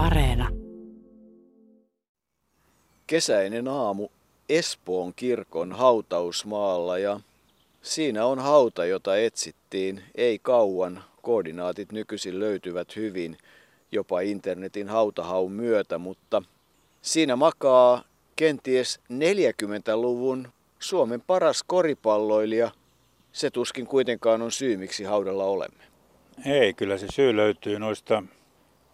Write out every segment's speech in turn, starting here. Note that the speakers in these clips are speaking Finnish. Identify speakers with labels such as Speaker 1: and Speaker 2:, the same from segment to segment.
Speaker 1: Areena.
Speaker 2: Kesäinen aamu Espoon kirkon hautausmaalla ja siinä on hauta, jota etsittiin ei kauan. Koordinaatit nykyisin löytyvät hyvin jopa internetin hautahaun myötä, mutta siinä makaa kenties 40-luvun Suomen paras koripalloilija. Se tuskin kuitenkaan on syy, miksi haudalla olemme.
Speaker 3: Ei, kyllä se syy löytyy noista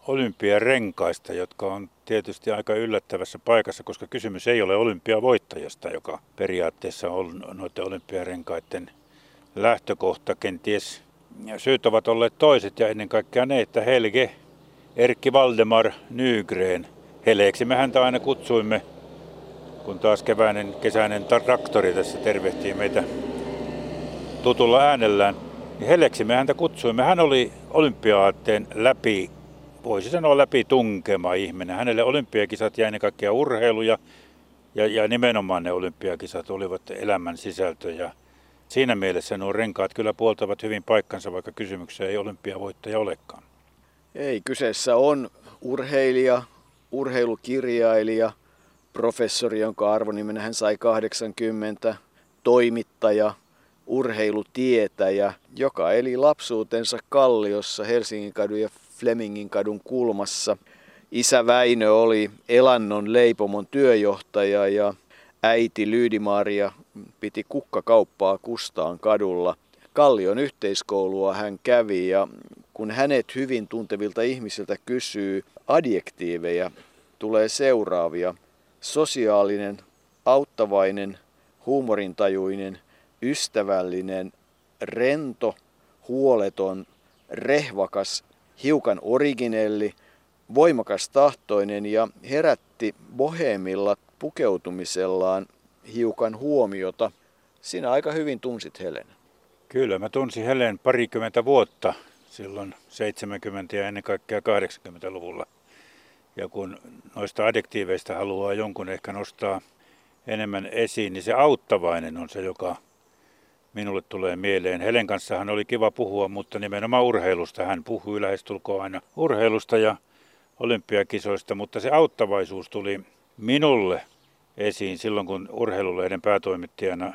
Speaker 3: olympiarenkaista, jotka on tietysti aika yllättävässä paikassa, koska kysymys ei ole olympiavoittajasta, joka periaatteessa on noiden olympiarenkaiden lähtökohta. Kenties syyt ovat olleet toiset ja ennen kaikkea ne, että Helge Erkki Valdemar Nygren, Heleeksi me häntä aina kutsuimme, kun taas keväinen kesäinen traktori tässä tervehtii meitä tutulla äänellään. Niin Heleeksi me häntä kutsuimme. Hän oli olympiaatteen läpi voisi sanoa läpi tunkema ihminen. Hänelle olympiakisat ja ennen kaikkea urheilu ja, ja, ja nimenomaan ne olympiakisat olivat elämän sisältö. Ja siinä mielessä nuo renkaat kyllä puoltavat hyvin paikkansa, vaikka kysymyksessä ei olympiavoittaja olekaan.
Speaker 2: Ei, kyseessä on urheilija, urheilukirjailija, professori, jonka arvonimen hän sai 80, toimittaja, urheilutietäjä, joka eli lapsuutensa Kalliossa Helsingin kadun ja Flemingin kadun kulmassa. Isä Väinö oli Elannon leipomon työjohtaja ja äiti Lyydimaria piti kukkakauppaa Kustaan kadulla. Kallion yhteiskoulua hän kävi ja kun hänet hyvin tuntevilta ihmisiltä kysyy adjektiiveja, tulee seuraavia. Sosiaalinen, auttavainen, huumorintajuinen, ystävällinen, rento, huoleton, rehvakas, hiukan originelli, voimakas tahtoinen ja herätti bohemilla pukeutumisellaan hiukan huomiota. Sinä aika hyvin tunsit Helen.
Speaker 3: Kyllä, mä tunsin Helen parikymmentä vuotta silloin 70- ja ennen kaikkea 80-luvulla. Ja kun noista adjektiiveista haluaa jonkun ehkä nostaa enemmän esiin, niin se auttavainen on se, joka minulle tulee mieleen. Helen kanssa hän oli kiva puhua, mutta nimenomaan urheilusta. Hän puhui lähestulkoon aina urheilusta ja olympiakisoista, mutta se auttavaisuus tuli minulle esiin silloin, kun urheilulehden päätoimittajana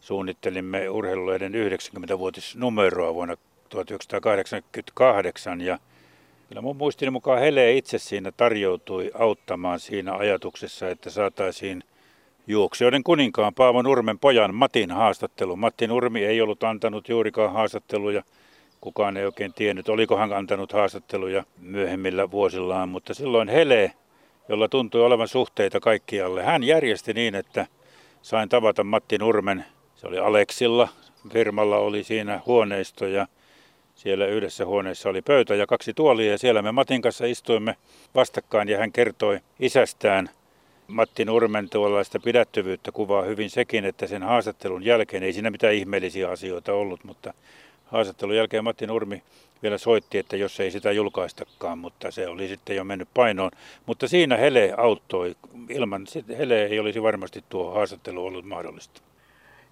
Speaker 3: suunnittelimme urheilulehden 90-vuotisnumeroa vuonna 1988 ja Kyllä mun muistini mukaan Hele itse siinä tarjoutui auttamaan siinä ajatuksessa, että saataisiin juoksijoiden kuninkaan Paavo Nurmen pojan Matin haastattelu. Matti Nurmi ei ollut antanut juurikaan haastatteluja. Kukaan ei oikein tiennyt, oliko hän antanut haastatteluja myöhemmillä vuosillaan, mutta silloin Hele, jolla tuntui olevan suhteita kaikkialle, hän järjesti niin, että sain tavata Matti Nurmen. Se oli Aleksilla, firmalla oli siinä huoneisto ja siellä yhdessä huoneessa oli pöytä ja kaksi tuolia ja siellä me Matin kanssa istuimme vastakkain ja hän kertoi isästään – Matti Nurmen tuollaista pidättyvyyttä kuvaa hyvin sekin, että sen haastattelun jälkeen ei siinä mitään ihmeellisiä asioita ollut, mutta haastattelun jälkeen Matti Nurmi vielä soitti, että jos ei sitä julkaistakaan, mutta se oli sitten jo mennyt painoon. Mutta siinä Hele auttoi. Ilman Hele ei olisi varmasti tuo haastattelu ollut mahdollista.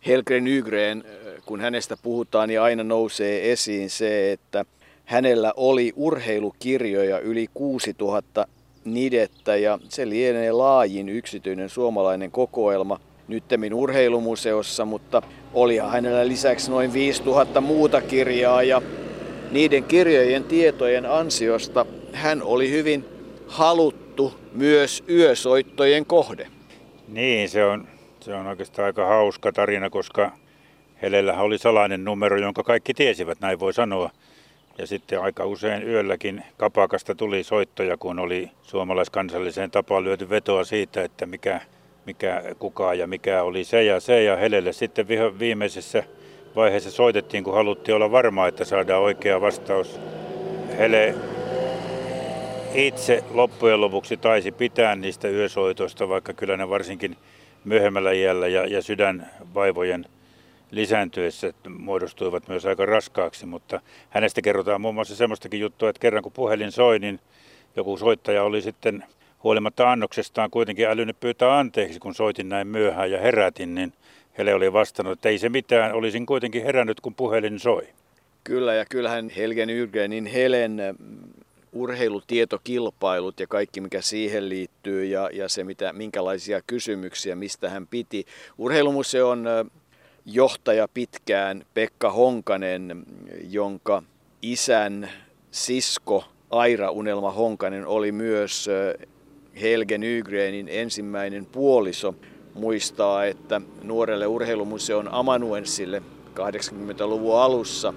Speaker 2: Helgren Nygren, kun hänestä puhutaan, niin aina nousee esiin se, että hänellä oli urheilukirjoja yli 6000 nidettä ja se lienee laajin yksityinen suomalainen kokoelma nyttemmin urheilumuseossa, mutta oli hänellä lisäksi noin 5000 muuta kirjaa ja niiden kirjojen tietojen ansiosta hän oli hyvin haluttu myös yösoittojen kohde.
Speaker 3: Niin, se on, se on oikeastaan aika hauska tarina, koska Helellä oli salainen numero, jonka kaikki tiesivät, näin voi sanoa. Ja sitten aika usein yölläkin kapakasta tuli soittoja, kun oli suomalaiskansalliseen tapaan lyöty vetoa siitä, että mikä, mikä kuka ja mikä oli se ja se. Ja Helelle sitten viimeisessä vaiheessa soitettiin, kun haluttiin olla varma, että saadaan oikea vastaus. Hele itse loppujen lopuksi taisi pitää niistä yösoitoista, vaikka kyllä ne varsinkin myöhemmällä iällä ja, ja sydänvaivojen lisääntyessä muodostuivat myös aika raskaaksi, mutta hänestä kerrotaan muun muassa semmoistakin juttua, että kerran kun puhelin soi, niin joku soittaja oli sitten huolimatta annoksestaan kuitenkin älynyt pyytää anteeksi, kun soitin näin myöhään ja herätin, niin Hele oli vastannut, että ei se mitään, olisin kuitenkin herännyt, kun puhelin soi.
Speaker 2: Kyllä, ja kyllähän Helgen Yrgenin Helen urheilutietokilpailut ja kaikki mikä siihen liittyy ja, ja se mitä, minkälaisia kysymyksiä, mistä hän piti. Urheilumuseon johtaja pitkään Pekka Honkanen, jonka isän sisko Aira Unelma Honkanen oli myös Helge Nygrenin ensimmäinen puoliso. Muistaa, että nuorelle urheilumuseon amanuenssille 80-luvun alussa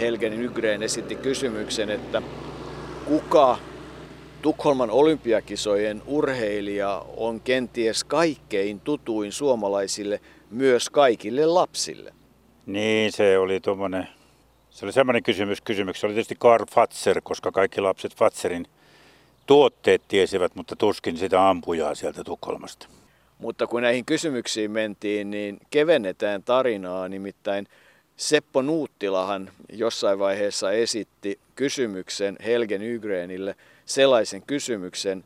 Speaker 2: Helge Nygren esitti kysymyksen, että kuka Tukholman olympiakisojen urheilija on kenties kaikkein tutuin suomalaisille myös kaikille lapsille?
Speaker 3: Niin, se oli tuommoinen, se oli semmoinen kysymys, kysymys. Se oli tietysti Karl Fatser, koska kaikki lapset Fatserin tuotteet tiesivät, mutta tuskin sitä ampujaa sieltä Tukholmasta.
Speaker 2: Mutta kun näihin kysymyksiin mentiin, niin kevennetään tarinaa, nimittäin Seppo Nuuttilahan jossain vaiheessa esitti kysymyksen Helge Nygrenille, sellaisen kysymyksen,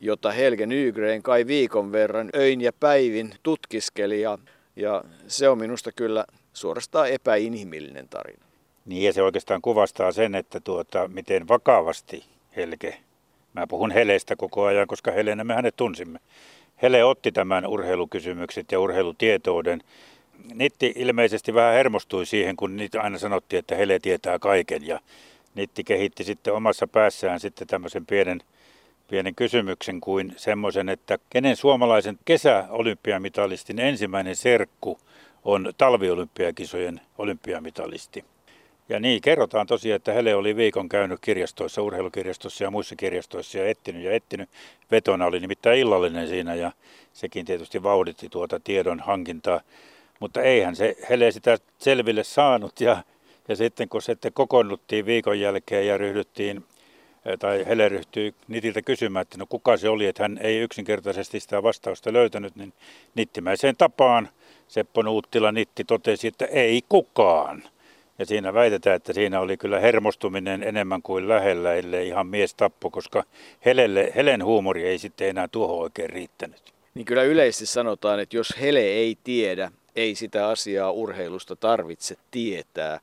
Speaker 2: jota Helge Nygren kai viikon verran öin ja päivin tutkiskeli ja, ja se on minusta kyllä suorastaan epäinhimillinen tarina.
Speaker 3: Niin ja se oikeastaan kuvastaa sen, että tuota, miten vakavasti Helge, mä puhun Helestä koko ajan, koska Helenä me hänet tunsimme. Hele otti tämän urheilukysymykset ja urheilutietouden Nitti ilmeisesti vähän hermostui siihen, kun niitä aina sanottiin, että Hele tietää kaiken ja Nitti kehitti sitten omassa päässään sitten tämmöisen pienen, pienen kysymyksen kuin semmoisen, että kenen suomalaisen kesäolympiamitalistin ensimmäinen serkku on talviolympiakisojen olympiamitalisti. Ja niin, kerrotaan tosiaan, että Hele oli viikon käynyt kirjastoissa, urheilukirjastossa ja muissa kirjastoissa ja ettinyt ja ettinyt. Vetona oli nimittäin illallinen siinä ja sekin tietysti vauhditti tuota tiedon hankintaa. Mutta eihän se Hele sitä selville saanut ja, ja sitten kun sitten kokoonnuttiin viikon jälkeen ja ryhdyttiin tai Hele ryhtyi Nitiltä kysymään, että no kuka se oli, että hän ei yksinkertaisesti sitä vastausta löytänyt, niin nittimäiseen tapaan Seppo Nuuttila Nitti totesi, että ei kukaan. Ja siinä väitetään, että siinä oli kyllä hermostuminen enemmän kuin lähellä, ellei ihan mies tappo, koska Helelle, Helen huumori ei sitten enää tuohon oikein riittänyt.
Speaker 2: Niin kyllä yleisesti sanotaan, että jos Hele ei tiedä, ei sitä asiaa urheilusta tarvitse tietää.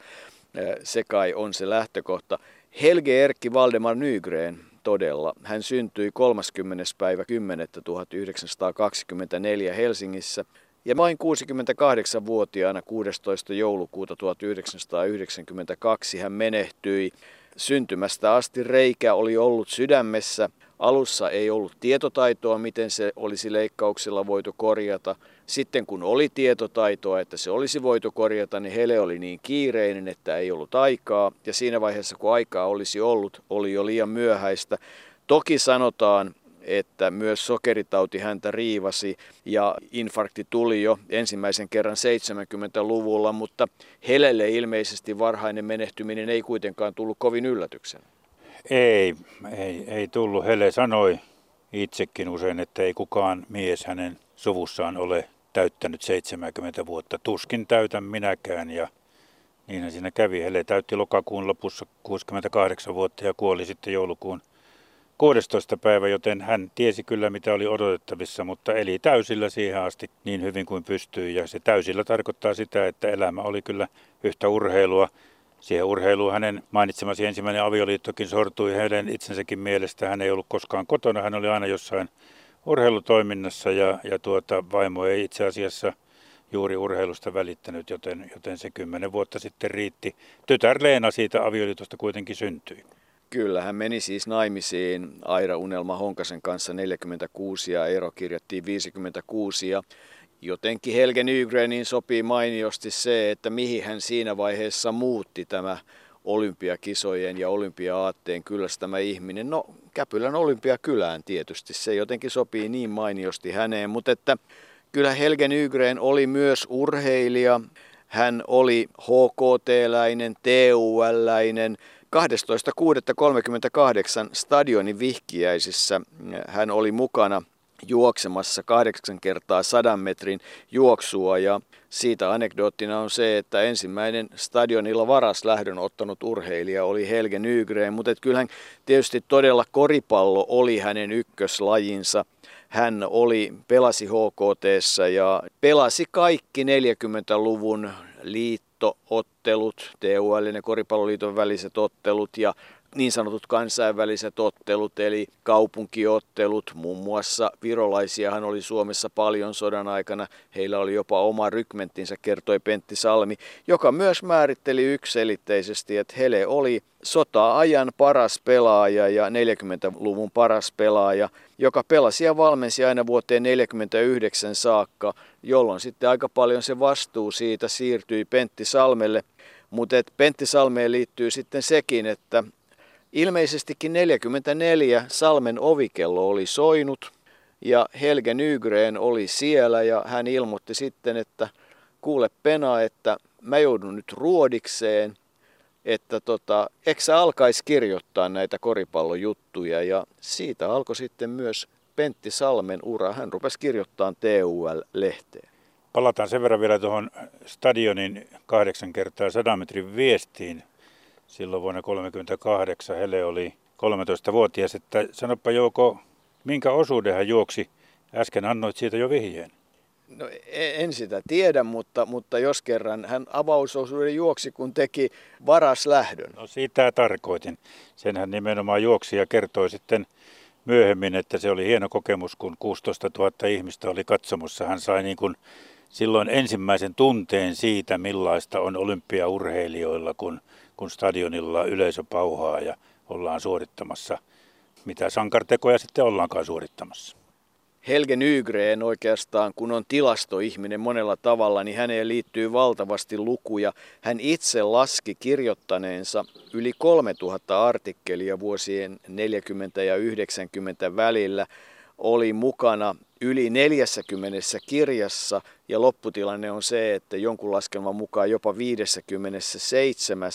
Speaker 2: Se kai on se lähtökohta. Helge Erkki Valdemar Nygren todella. Hän syntyi 30. päivä 10. 1924 Helsingissä ja vain 68-vuotiaana 16. joulukuuta 1992 hän menehtyi. Syntymästä asti reikä oli ollut sydämessä. Alussa ei ollut tietotaitoa, miten se olisi leikkauksilla voitu korjata – sitten kun oli tietotaitoa, että se olisi voitu korjata, niin Hele oli niin kiireinen, että ei ollut aikaa. Ja siinä vaiheessa, kun aikaa olisi ollut, oli jo liian myöhäistä. Toki sanotaan, että myös sokeritauti häntä riivasi ja infarkti tuli jo ensimmäisen kerran 70-luvulla, mutta Helelle ilmeisesti varhainen menehtyminen ei kuitenkaan tullut kovin yllätyksen.
Speaker 3: Ei, ei, ei tullut. Hele sanoi itsekin usein, että ei kukaan mies hänen suvussaan ole täyttänyt 70 vuotta. Tuskin täytän minäkään ja niinhän siinä kävi. Hele täytti lokakuun lopussa 68 vuotta ja kuoli sitten joulukuun 16. päivä, joten hän tiesi kyllä mitä oli odotettavissa, mutta eli täysillä siihen asti niin hyvin kuin pystyi. Ja se täysillä tarkoittaa sitä, että elämä oli kyllä yhtä urheilua. Siihen urheiluun hänen mainitsemasi ensimmäinen avioliittokin sortui heidän itsensäkin mielestä. Hän ei ollut koskaan kotona, hän oli aina jossain urheilutoiminnassa ja, ja tuota, vaimo ei itse asiassa juuri urheilusta välittänyt, joten, joten se kymmenen vuotta sitten riitti. Tytär Leena siitä avioliitosta kuitenkin syntyi.
Speaker 2: Kyllä, hän meni siis naimisiin Aira Unelma Honkasen kanssa 46 ja ero kirjattiin 56 ja jotenkin Helge Nygrenin sopii mainiosti se, että mihin hän siinä vaiheessa muutti tämä olympiakisojen ja olympiaatteen kyllästämä ihminen. No Käpylän olympiakylään tietysti, se jotenkin sopii niin mainiosti häneen, mutta että kyllä Helge Nygren oli myös urheilija, hän oli HKT-läinen, TUL-läinen, 12.6.38 stadionin vihkiäisissä hän oli mukana juoksemassa kahdeksan kertaa sadan metrin juoksua. Ja siitä anekdoottina on se, että ensimmäinen stadionilla varas lähdön ottanut urheilija oli Helge Nygren, mutta kyllähän tietysti todella koripallo oli hänen ykköslajinsa. Hän oli, pelasi HKT ja pelasi kaikki 40-luvun liittoottelut, TUL ja Koripalloliiton väliset ottelut. Ja niin sanotut kansainväliset ottelut, eli kaupunkiottelut. Muun muassa virolaisiahan oli Suomessa paljon sodan aikana. Heillä oli jopa oma rykmenttinsä, kertoi Pentti Salmi, joka myös määritteli ykselitteisesti, että Hele oli sota-ajan paras pelaaja ja 40-luvun paras pelaaja, joka pelasi ja valmensi aina vuoteen 49 saakka, jolloin sitten aika paljon se vastuu siitä siirtyi Pentti Salmelle. Mutta Pentti Salmeen liittyy sitten sekin, että ilmeisestikin 44 Salmen ovikello oli soinut ja Helge Nygren oli siellä ja hän ilmoitti sitten, että kuule Pena, että mä joudun nyt ruodikseen – että tota, eikö sä alkaisi kirjoittaa näitä koripallojuttuja ja siitä alkoi sitten myös Pentti Salmen ura. Hän rupesi kirjoittamaan TUL-lehteen.
Speaker 3: Palataan sen verran vielä tuohon stadionin kahdeksan kertaa 100 metrin viestiin. Silloin vuonna 1938 Hele oli 13-vuotias. Että sanoppa Jouko, minkä osuuden hän juoksi? Äsken annoit siitä jo vihjeen.
Speaker 2: No e, en sitä tiedä, mutta, mutta jos kerran hän avausosuuden juoksi, kun teki varas lähdön.
Speaker 3: No sitä tarkoitin. Senhän nimenomaan juoksi ja kertoi sitten myöhemmin, että se oli hieno kokemus, kun 16 000 ihmistä oli katsomossa. Hän sai niin kuin silloin ensimmäisen tunteen siitä, millaista on olympiaurheilijoilla, kun, kun stadionilla yleisö pauhaa ja ollaan suorittamassa mitä sankartekoja sitten ollaankaan suorittamassa.
Speaker 2: Helge Nygren oikeastaan, kun on tilastoihminen monella tavalla, niin häneen liittyy valtavasti lukuja. Hän itse laski kirjoittaneensa yli 3000 artikkelia vuosien 40 ja 90 välillä. Oli mukana yli 40 kirjassa ja lopputilanne on se, että jonkun laskelman mukaan jopa 57.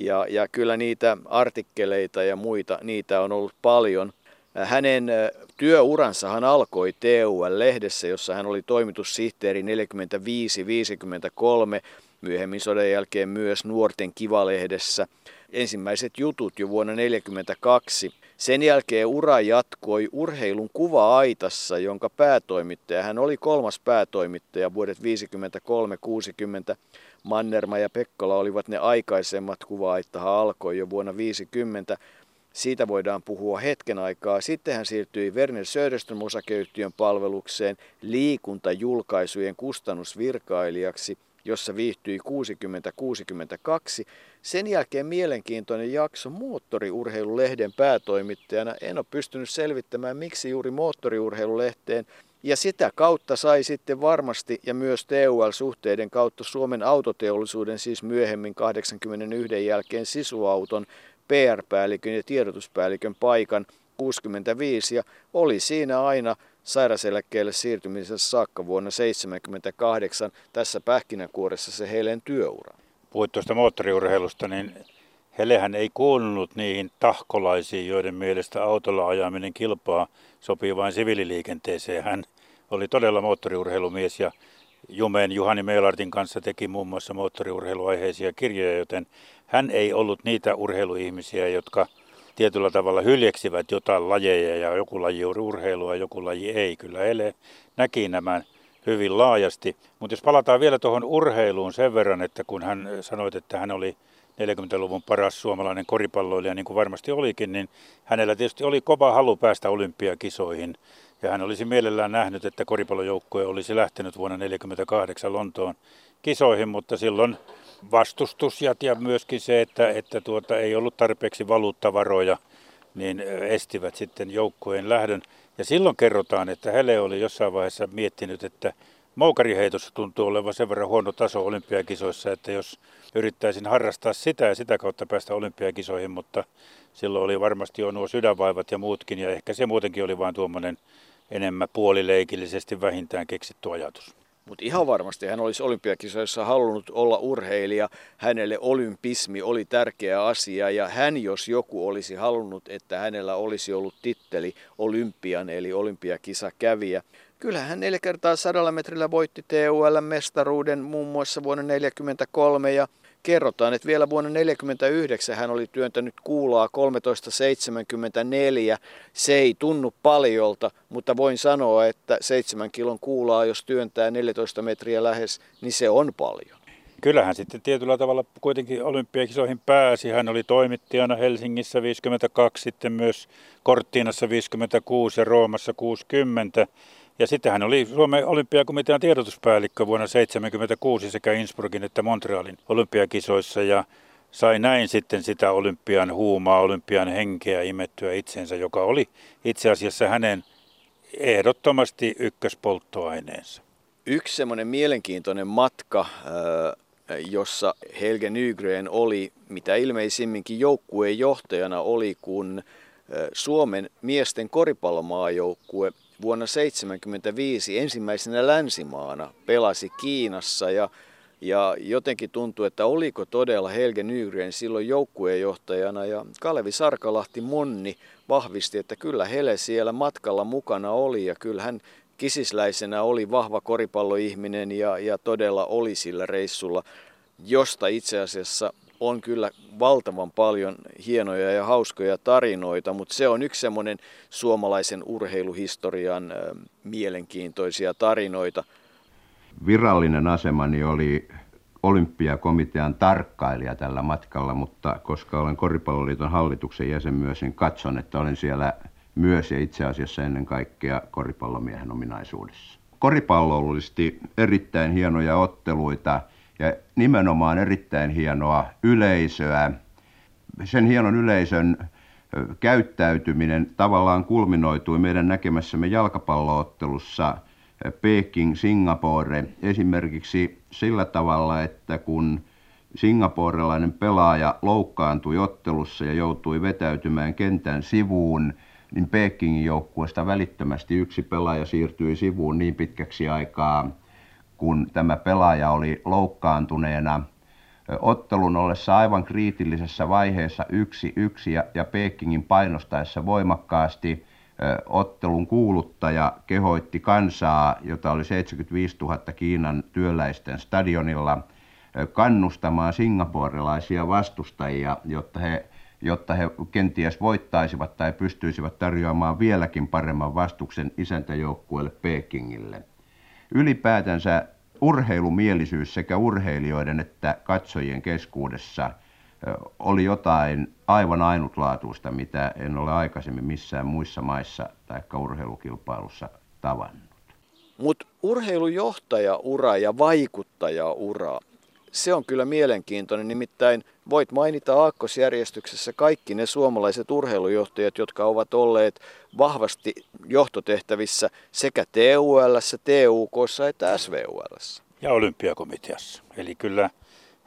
Speaker 2: Ja, ja kyllä niitä artikkeleita ja muita, niitä on ollut paljon – hänen työuransahan alkoi TUL-lehdessä, jossa hän oli toimitussihteeri 45-53, myöhemmin sodan jälkeen myös Nuorten Kivalehdessä. Ensimmäiset jutut jo vuonna 1942. Sen jälkeen ura jatkoi urheilun kuva-aitassa, jonka päätoimittaja, hän oli kolmas päätoimittaja vuodet 53-60. Mannerma ja Pekkola olivat ne aikaisemmat kuva-aittahan alkoi jo vuonna 50. Siitä voidaan puhua hetken aikaa. Sitten hän siirtyi Werner Söderström osakeyhtiön palvelukseen liikuntajulkaisujen kustannusvirkailijaksi, jossa viihtyi 60-62. Sen jälkeen mielenkiintoinen jakso moottoriurheilulehden päätoimittajana. En ole pystynyt selvittämään, miksi juuri moottoriurheilulehteen ja sitä kautta sai sitten varmasti ja myös TUL-suhteiden kautta Suomen autoteollisuuden, siis myöhemmin 81 jälkeen sisuauton PR-päällikön ja tiedotuspäällikön paikan 65 ja oli siinä aina sairaseläkkeelle siirtymisessä saakka vuonna 1978 tässä pähkinäkuoressa se Helen työura.
Speaker 3: Puhuit tuosta moottoriurheilusta, niin Helehän ei kuulunut niihin tahkolaisiin, joiden mielestä autolla ajaminen kilpaa sopii vain siviililiikenteeseen. Hän oli todella moottoriurheilumies ja Jumeen Juhani Meilartin kanssa teki muun muassa moottoriurheiluaiheisia kirjoja, joten hän ei ollut niitä urheiluihmisiä, jotka tietyllä tavalla hyljeksivät jotain lajeja ja joku laji on urheilua ja joku laji ei. Kyllä Ele näki nämä hyvin laajasti. Mutta jos palataan vielä tuohon urheiluun sen verran, että kun hän sanoi, että hän oli 40-luvun paras suomalainen koripalloilija, niin kuin varmasti olikin, niin hänellä tietysti oli kova halu päästä olympiakisoihin. Ja hän olisi mielellään nähnyt, että koripallojoukkue olisi lähtenyt vuonna 1948 Lontoon kisoihin, mutta silloin vastustus ja, myöskin se, että, että tuota, ei ollut tarpeeksi valuuttavaroja, niin estivät sitten joukkueen lähdön. Ja silloin kerrotaan, että Hele oli jossain vaiheessa miettinyt, että moukariheitossa tuntuu olevan sen verran huono taso olympiakisoissa, että jos yrittäisin harrastaa sitä ja sitä kautta päästä olympiakisoihin, mutta silloin oli varmasti jo nuo sydänvaivat ja muutkin, ja ehkä se muutenkin oli vain tuommoinen enemmän puolileikillisesti vähintään keksitty ajatus.
Speaker 2: Mutta ihan varmasti hän olisi olympiakisoissa halunnut olla urheilija. Hänelle olympismi oli tärkeä asia ja hän jos joku olisi halunnut, että hänellä olisi ollut titteli olympian eli olympiakisakävijä. Kyllä hän neljä kertaa sadalla metrillä voitti TUL-mestaruuden muun muassa vuonna 1943 ja Kerrotaan, että vielä vuonna 1949 hän oli työntänyt kuulaa 1374. Se ei tunnu paljolta, mutta voin sanoa, että 7 kilon kuulaa, jos työntää 14 metriä lähes, niin se on paljon.
Speaker 3: kyllähän sitten tietyllä tavalla kuitenkin olympiakisoihin pääsi. Hän oli toimittajana Helsingissä 52, sitten myös Korttiinassa 56 ja Roomassa 60. Ja sitten hän oli Suomen olympiakomitean tiedotuspäällikkö vuonna 1976 sekä Innsbruckin että Montrealin olympiakisoissa ja sai näin sitten sitä olympian huumaa, olympian henkeä imettyä itsensä, joka oli itse asiassa hänen ehdottomasti ykköspolttoaineensa.
Speaker 2: Yksi semmoinen mielenkiintoinen matka, äh, jossa Helge Nygren oli mitä ilmeisimminkin joukkueen johtajana oli, kun äh, Suomen miesten koripallomaajoukkue vuonna 1975 ensimmäisenä länsimaana pelasi Kiinassa ja ja jotenkin tuntuu, että oliko todella Helge Nygren silloin joukkueenjohtajana ja Kalevi Sarkalahti Monni vahvisti, että kyllä Hele siellä matkalla mukana oli ja kyllä hän kisisläisenä oli vahva koripalloihminen ja, ja todella oli sillä reissulla, josta itse asiassa on kyllä valtavan paljon hienoja ja hauskoja tarinoita, mutta se on yksi semmoinen suomalaisen urheiluhistorian mielenkiintoisia tarinoita.
Speaker 1: Virallinen asemani oli olympiakomitean tarkkailija tällä matkalla, mutta koska olen Koripalloliiton hallituksen jäsen myös, niin katson, että olen siellä myös ja itse asiassa ennen kaikkea koripallomiehen ominaisuudessa. Koripallollisesti erittäin hienoja otteluita ja nimenomaan erittäin hienoa yleisöä. Sen hienon yleisön käyttäytyminen tavallaan kulminoitui meidän näkemässämme jalkapalloottelussa Peking, Singapore esimerkiksi sillä tavalla, että kun singaporelainen pelaaja loukkaantui ottelussa ja joutui vetäytymään kentän sivuun, niin Pekingin joukkueesta välittömästi yksi pelaaja siirtyi sivuun niin pitkäksi aikaa, kun tämä pelaaja oli loukkaantuneena. Ottelun ollessa aivan kriitillisessä vaiheessa yksi yksi ja, ja Pekingin painostaessa voimakkaasti ottelun kuuluttaja kehoitti kansaa, jota oli 75 000 Kiinan työläisten stadionilla, kannustamaan singaporelaisia vastustajia, jotta he jotta he kenties voittaisivat tai pystyisivät tarjoamaan vieläkin paremman vastuksen isäntäjoukkueelle Pekingille. Ylipäätänsä urheilumielisyys sekä urheilijoiden että katsojien keskuudessa oli jotain aivan ainutlaatuista, mitä en ole aikaisemmin missään muissa maissa tai urheilukilpailussa tavannut.
Speaker 2: Mutta urheilujohtajaura ja vaikuttajaura, se on kyllä mielenkiintoinen. Nimittäin voit mainita aakkosjärjestyksessä kaikki ne suomalaiset urheilujohtajat, jotka ovat olleet vahvasti johtotehtävissä sekä TUL, TUK että SVUL.
Speaker 3: Ja olympiakomiteassa. Eli kyllä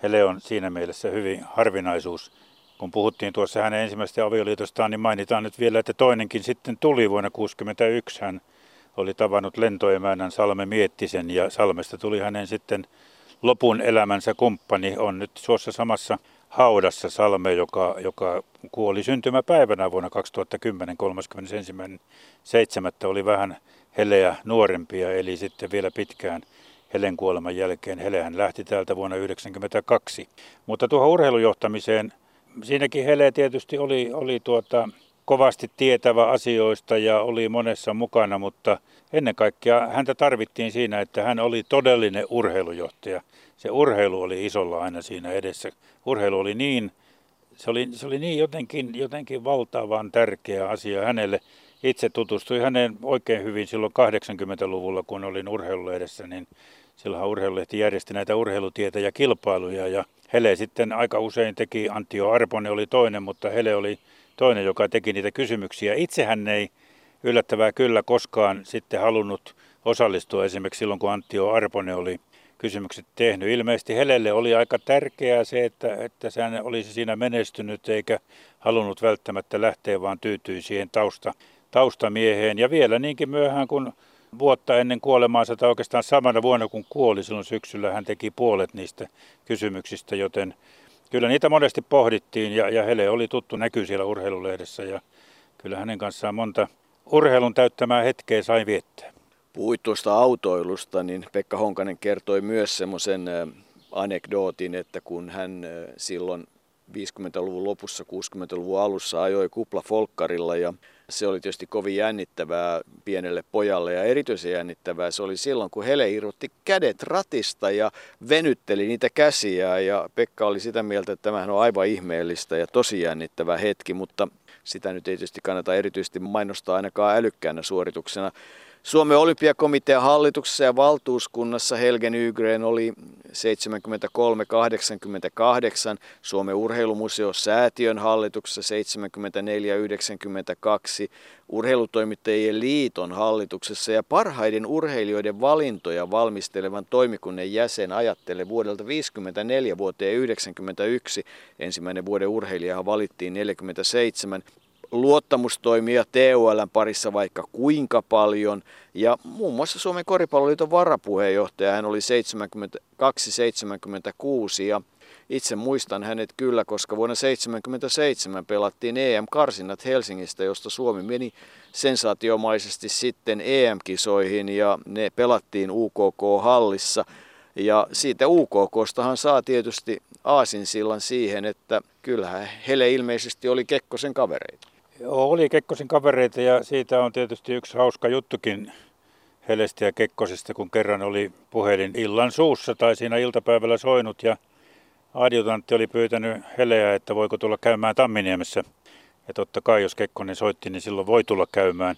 Speaker 3: Hele on siinä mielessä hyvin harvinaisuus. Kun puhuttiin tuossa hänen ensimmäisestä avioliitostaan, niin mainitaan nyt vielä, että toinenkin sitten tuli vuonna 1961. Hän oli tavannut lentoemännän Salme Miettisen ja Salmesta tuli hänen sitten lopun elämänsä kumppani. On nyt tuossa samassa haudassa Salme, joka, joka kuoli syntymäpäivänä vuonna 2010, 31.7. oli vähän Heleä nuorempia, eli sitten vielä pitkään Helen kuoleman jälkeen. Helehän lähti täältä vuonna 1992. Mutta tuohon urheilujohtamiseen, siinäkin Hele tietysti oli, oli tuota, kovasti tietävä asioista ja oli monessa mukana, mutta ennen kaikkea häntä tarvittiin siinä, että hän oli todellinen urheilujohtaja. Se urheilu oli isolla aina siinä edessä. Urheilu oli niin, se oli, se oli niin jotenkin, jotenkin valtavan tärkeä asia hänelle. Itse tutustui häneen oikein hyvin silloin 80-luvulla, kun olin urheilulehdessä, niin silloin urheilulehti järjesti näitä urheilutietä ja kilpailuja ja Hele sitten aika usein teki, Antio Arponen oli toinen, mutta Hele oli toinen, joka teki niitä kysymyksiä. Itse hän ei yllättävää kyllä koskaan sitten halunnut osallistua esimerkiksi silloin, kun Antio Arponen oli kysymykset tehnyt. Ilmeisesti Helelle oli aika tärkeää se, että, että hän olisi siinä menestynyt eikä halunnut välttämättä lähteä, vaan tyytyi siihen tausta, taustamieheen. Ja vielä niinkin myöhään, kun vuotta ennen kuolemaansa tai oikeastaan samana vuonna kun kuoli silloin syksyllä, hän teki puolet niistä kysymyksistä, joten kyllä niitä monesti pohdittiin ja, ja Hele oli tuttu näky siellä urheilulehdessä ja kyllä hänen kanssaan monta urheilun täyttämää hetkeä sai viettää.
Speaker 2: Puhuit tuosta autoilusta, niin Pekka Honkanen kertoi myös semmoisen anekdootin, että kun hän silloin 50-luvun lopussa, 60-luvun alussa ajoi kupla folkkarilla ja se oli tietysti kovin jännittävää pienelle pojalle ja erityisen jännittävää se oli silloin, kun Hele irrotti kädet ratista ja venytteli niitä käsiä ja Pekka oli sitä mieltä, että tämähän on aivan ihmeellistä ja tosi jännittävä hetki, mutta sitä nyt ei tietysti kannata erityisesti mainostaa ainakaan älykkäänä suorituksena. Suomen olympiakomitean hallituksessa ja valtuuskunnassa Helgen Ygren oli 73-88, Suomen urheilumuseo säätiön hallituksessa 74-92, Urheilutoimittajien liiton hallituksessa ja parhaiden urheilijoiden valintoja valmistelevan toimikunnan jäsen ajattelee vuodelta 54 vuoteen 91. Ensimmäinen vuoden urheilija valittiin 47 luottamustoimia TULn parissa vaikka kuinka paljon. Ja muun muassa Suomen koripalloliiton varapuheenjohtaja, hän oli 72-76 ja itse muistan hänet kyllä, koska vuonna 1977 pelattiin EM-karsinnat Helsingistä, josta Suomi meni sensaatiomaisesti sitten EM-kisoihin ja ne pelattiin UKK-hallissa. Ja siitä UKKstahan saa tietysti aasinsillan siihen, että kyllähän Hele ilmeisesti oli Kekkosen kavereita.
Speaker 3: Oli Kekkosen kavereita ja siitä on tietysti yksi hauska juttukin Helestä ja Kekkosesta, kun kerran oli puhelin illan suussa tai siinä iltapäivällä soinut ja adjutantti oli pyytänyt Heleä, että voiko tulla käymään Tamminiemessä. Ja totta kai, jos Kekkonen soitti, niin silloin voi tulla käymään.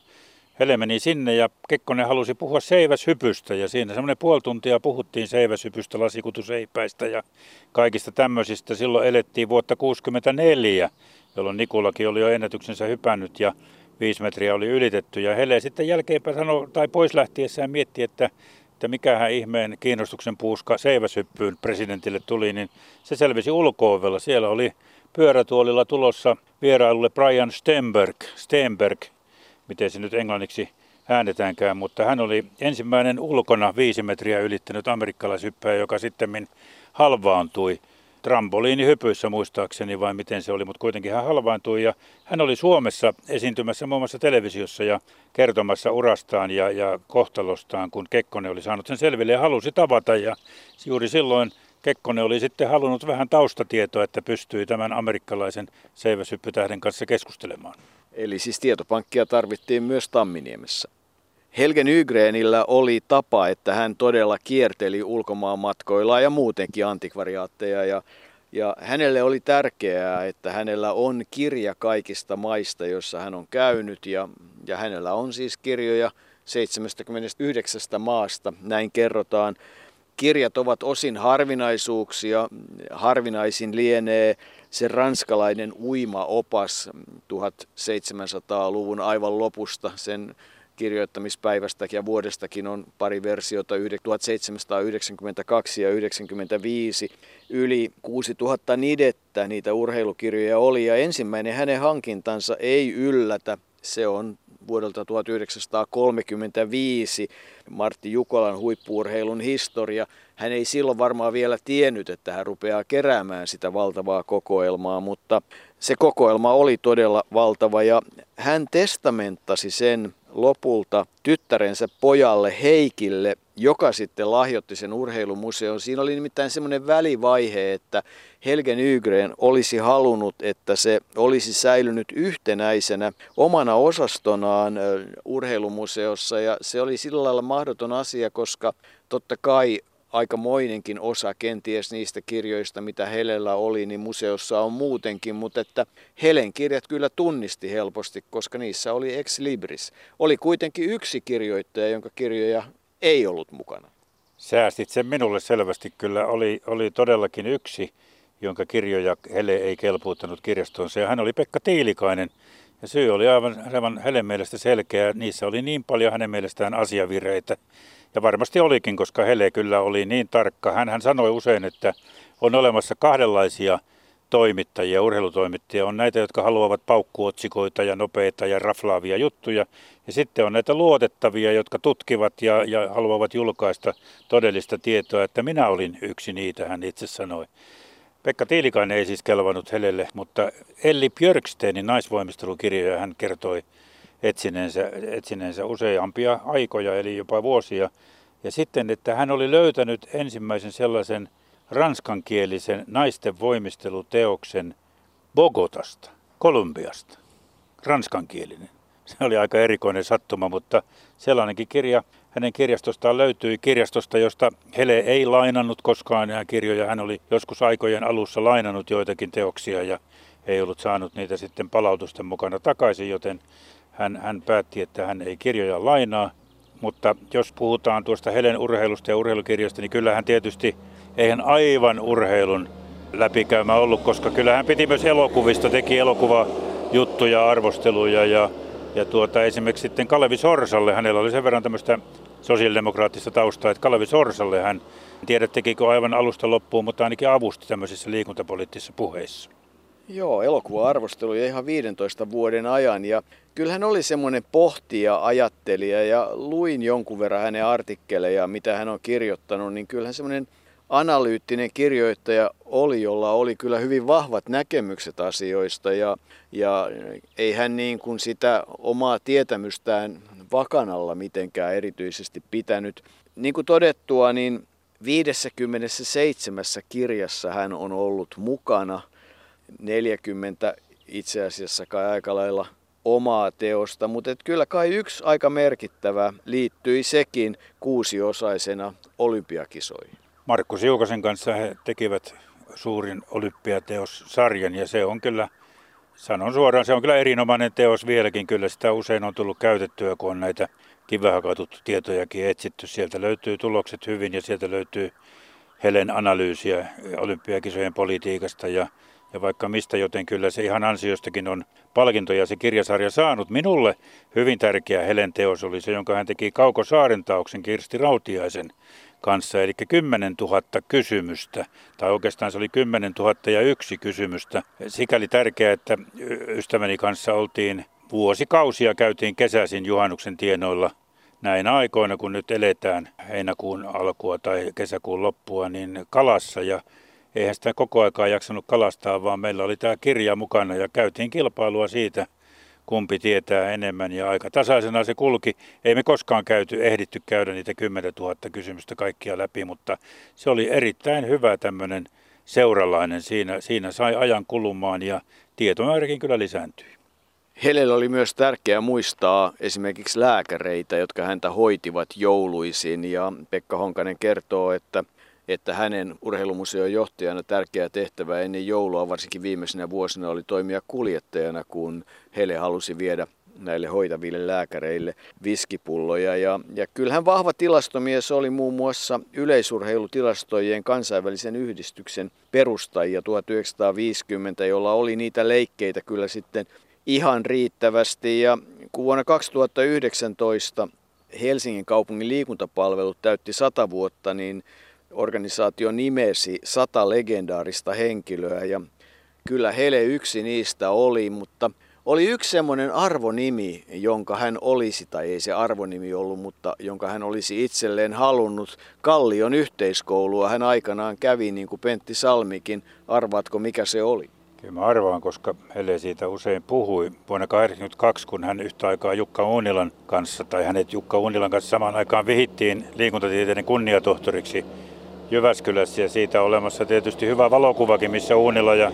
Speaker 3: Hele meni sinne ja Kekkonen halusi puhua seiväshypystä ja siinä semmoinen puoli tuntia puhuttiin seiväshypystä, lasikutuseipäistä ja kaikista tämmöisistä. Silloin elettiin vuotta 1964 jolloin Nikulakin oli jo ennätyksensä hypännyt ja viisi metriä oli ylitetty. Ja Hele sitten jälkeenpäin sanoi, tai pois lähtiessään mietti, että, että mikähän ihmeen kiinnostuksen puuska seiväsyppyyn presidentille tuli, niin se selvisi ulkoovella. Siellä oli pyörätuolilla tulossa vierailulle Brian Stenberg, Stenberg, miten se nyt englanniksi äänetäänkään, mutta hän oli ensimmäinen ulkona viisi metriä ylittänyt amerikkalaishyppäjä, joka sitten halvaantui trampoliinihypyissä muistaakseni vai miten se oli, mutta kuitenkin hän halvaantui ja hän oli Suomessa esiintymässä muun muassa televisiossa ja kertomassa urastaan ja, ja kohtalostaan, kun Kekkonen oli saanut sen selville ja halusi tavata ja juuri silloin Kekkonen oli sitten halunnut vähän taustatietoa, että pystyi tämän amerikkalaisen seiväsyppytähden kanssa keskustelemaan.
Speaker 2: Eli siis tietopankkia tarvittiin myös Tamminiemessä. Helge Nygrenillä oli tapa, että hän todella kierteli ulkomaan matkoilla ja muutenkin antikvariaatteja. Ja ja hänelle oli tärkeää, että hänellä on kirja kaikista maista, joissa hän on käynyt. Ja, ja hänellä on siis kirjoja 79 maasta, näin kerrotaan. Kirjat ovat osin harvinaisuuksia, harvinaisin lienee se ranskalainen uimaopas 1700-luvun aivan lopusta, sen kirjoittamispäivästäkin ja vuodestakin on pari versiota 1792 ja 95. Yli 6000 nidettä niitä urheilukirjoja oli ja ensimmäinen hänen hankintansa ei yllätä. Se on vuodelta 1935 Martti Jukolan huippuurheilun historia. Hän ei silloin varmaan vielä tiennyt, että hän rupeaa keräämään sitä valtavaa kokoelmaa, mutta se kokoelma oli todella valtava ja hän testamenttasi sen lopulta tyttärensä pojalle Heikille, joka sitten lahjoitti sen urheilumuseon. Siinä oli nimittäin semmoinen välivaihe, että Helge Nygren olisi halunnut, että se olisi säilynyt yhtenäisenä omana osastonaan urheilumuseossa ja se oli sillä lailla mahdoton asia, koska totta kai aikamoinenkin osa kenties niistä kirjoista, mitä Helellä oli, niin museossa on muutenkin, mutta että Helen kirjat kyllä tunnisti helposti, koska niissä oli ex libris. Oli kuitenkin yksi kirjoittaja, jonka kirjoja ei ollut mukana.
Speaker 3: Säästit sen minulle selvästi kyllä. Oli, oli todellakin yksi, jonka kirjoja Hele ei kelpuuttanut kirjastoonsa. Ja hän oli Pekka Tiilikainen. Ja syy oli aivan, aivan Helen mielestä selkeä. Niissä oli niin paljon hänen mielestään asiavireitä, ja varmasti olikin, koska Hele kyllä oli niin tarkka. Hän, hän sanoi usein, että on olemassa kahdenlaisia toimittajia, urheilutoimittajia. On näitä, jotka haluavat paukkuotsikoita ja nopeita ja raflaavia juttuja. Ja sitten on näitä luotettavia, jotka tutkivat ja, ja haluavat julkaista todellista tietoa, että minä olin yksi niitä, hän itse sanoi. Pekka Tiilikainen ei siis kelvannut Helelle, mutta Elli Björksteinin naisvoimistelukirjoja hän kertoi etsineensä, etsineensä useampia aikoja, eli jopa vuosia. Ja sitten, että hän oli löytänyt ensimmäisen sellaisen ranskankielisen naisten voimisteluteoksen Bogotasta, Kolumbiasta. Ranskankielinen. Se oli aika erikoinen sattuma, mutta sellainenkin kirja hänen kirjastostaan löytyi kirjastosta, josta Hele ei lainannut koskaan nämä kirjoja. Hän oli joskus aikojen alussa lainannut joitakin teoksia ja ei ollut saanut niitä sitten palautusten mukana takaisin, joten hän, hän päätti, että hän ei kirjoja lainaa. Mutta jos puhutaan tuosta Helen urheilusta ja urheilukirjoista, niin kyllähän tietysti eihän aivan urheilun läpikäymä ollut, koska kyllähän piti myös elokuvista, teki elokuvajuttuja, arvosteluja ja, ja tuota, esimerkiksi sitten Kalevi Sorsalle, hänellä oli sen verran tämmöistä sosiaalidemokraattista taustaa, että Kalevi Sorsalle hän, en tiedä tekikö aivan alusta loppuun, mutta ainakin avusti tämmöisissä liikuntapoliittisissa puheissa.
Speaker 2: Joo, elokuva-arvosteluja ihan 15 vuoden ajan ja kyllähän oli semmoinen pohtija, ajattelija ja luin jonkun verran hänen artikkeleja, mitä hän on kirjoittanut, niin kyllähän semmoinen analyyttinen kirjoittaja oli, jolla oli kyllä hyvin vahvat näkemykset asioista ja, ja ei hän niin kuin sitä omaa tietämystään vakanalla mitenkään erityisesti pitänyt. Niin kuin todettua, niin 57 kirjassa hän on ollut mukana, 40 itse asiassa kai aika lailla omaa teosta, mutta et kyllä kai yksi aika merkittävä liittyi sekin kuusiosaisena olympiakisoihin.
Speaker 3: Markku Siukasen kanssa he tekivät suurin olympiateossarjan ja se on kyllä, sanon suoraan, se on kyllä erinomainen teos vieläkin. Kyllä sitä usein on tullut käytettyä, kun on näitä kivahakatut tietojakin etsitty. Sieltä löytyy tulokset hyvin ja sieltä löytyy Helen analyysiä olympiakisojen politiikasta ja, ja vaikka mistä, joten kyllä se ihan ansiostakin on palkintoja se kirjasarja saanut. Minulle hyvin tärkeä Helen teos oli se, jonka hän teki Kauko Saarentauksen Kirsti Rautiaisen kanssa, eli 10 000 kysymystä, tai oikeastaan se oli 10 000 ja yksi kysymystä. Sikäli tärkeää, että ystäväni kanssa oltiin vuosikausia, käytiin kesäisin juhannuksen tienoilla näin aikoina, kun nyt eletään heinäkuun alkua tai kesäkuun loppua, niin kalassa ja eihän sitä koko aikaa jaksanut kalastaa, vaan meillä oli tämä kirja mukana ja käytiin kilpailua siitä – kumpi tietää enemmän ja aika tasaisena se kulki. Ei me koskaan käyty, ehditty käydä niitä 10 000 kysymystä kaikkia läpi, mutta se oli erittäin hyvä tämmöinen seuralainen. Siinä, siinä sai ajan kulumaan ja tietomääräkin kyllä lisääntyi.
Speaker 2: Helellä oli myös tärkeää muistaa esimerkiksi lääkäreitä, jotka häntä hoitivat jouluisin ja Pekka Honkanen kertoo, että – että hänen urheilumuseon johtajana tärkeä tehtävä ennen joulua, varsinkin viimeisenä vuosina, oli toimia kuljettajana, kun Hele halusi viedä näille hoitaville lääkäreille viskipulloja. Ja, ja kyllähän vahva tilastomies oli muun muassa yleisurheilutilastojen kansainvälisen yhdistyksen perustajia 1950, jolla oli niitä leikkeitä kyllä sitten ihan riittävästi. Ja kun vuonna 2019 Helsingin kaupungin liikuntapalvelut täytti 100 vuotta, niin organisaatio nimesi sata legendaarista henkilöä ja kyllä Hele yksi niistä oli, mutta oli yksi semmoinen arvonimi, jonka hän olisi, tai ei se arvonimi ollut, mutta jonka hän olisi itselleen halunnut. Kallion yhteiskoulua hän aikanaan kävi, niin kuin Pentti Salmikin. Arvaatko, mikä se oli?
Speaker 3: Kyllä mä arvaan, koska Hele siitä usein puhui. Vuonna 1982, kun hän yhtä aikaa Jukka Uunilan kanssa, tai hänet Jukka Uunilan kanssa samaan aikaan vihittiin liikuntatieteiden kunniatohtoriksi Jyväskylässä ja siitä on olemassa tietysti hyvä valokuvakin, missä Uunila ja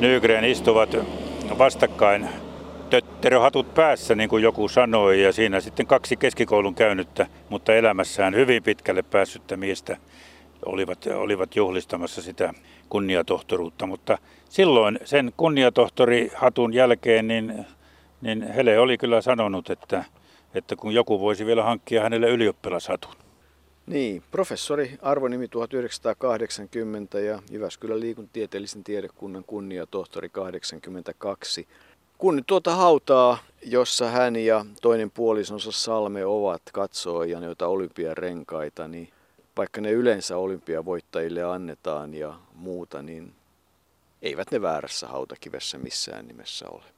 Speaker 3: Nygren istuvat vastakkain tötteröhatut päässä, niin kuin joku sanoi, ja siinä sitten kaksi keskikoulun käynyttä, mutta elämässään hyvin pitkälle päässyttä miestä olivat, olivat juhlistamassa sitä kunniatohtoruutta. Mutta silloin sen kunniatohtorihatun jälkeen, niin, niin Hele oli kyllä sanonut, että, että kun joku voisi vielä hankkia hänelle ylioppilashatun.
Speaker 2: Niin, professori arvonimi 1980 ja Jyväskylän liikuntieteellisen tiedekunnan kunnia tohtori 82. Kun tuota hautaa, jossa hän ja toinen puolisonsa Salme ovat katsojan, joita olympiarenkaita, niin vaikka ne yleensä olympiavoittajille annetaan ja muuta, niin eivät ne väärässä hautakivessä missään nimessä ole.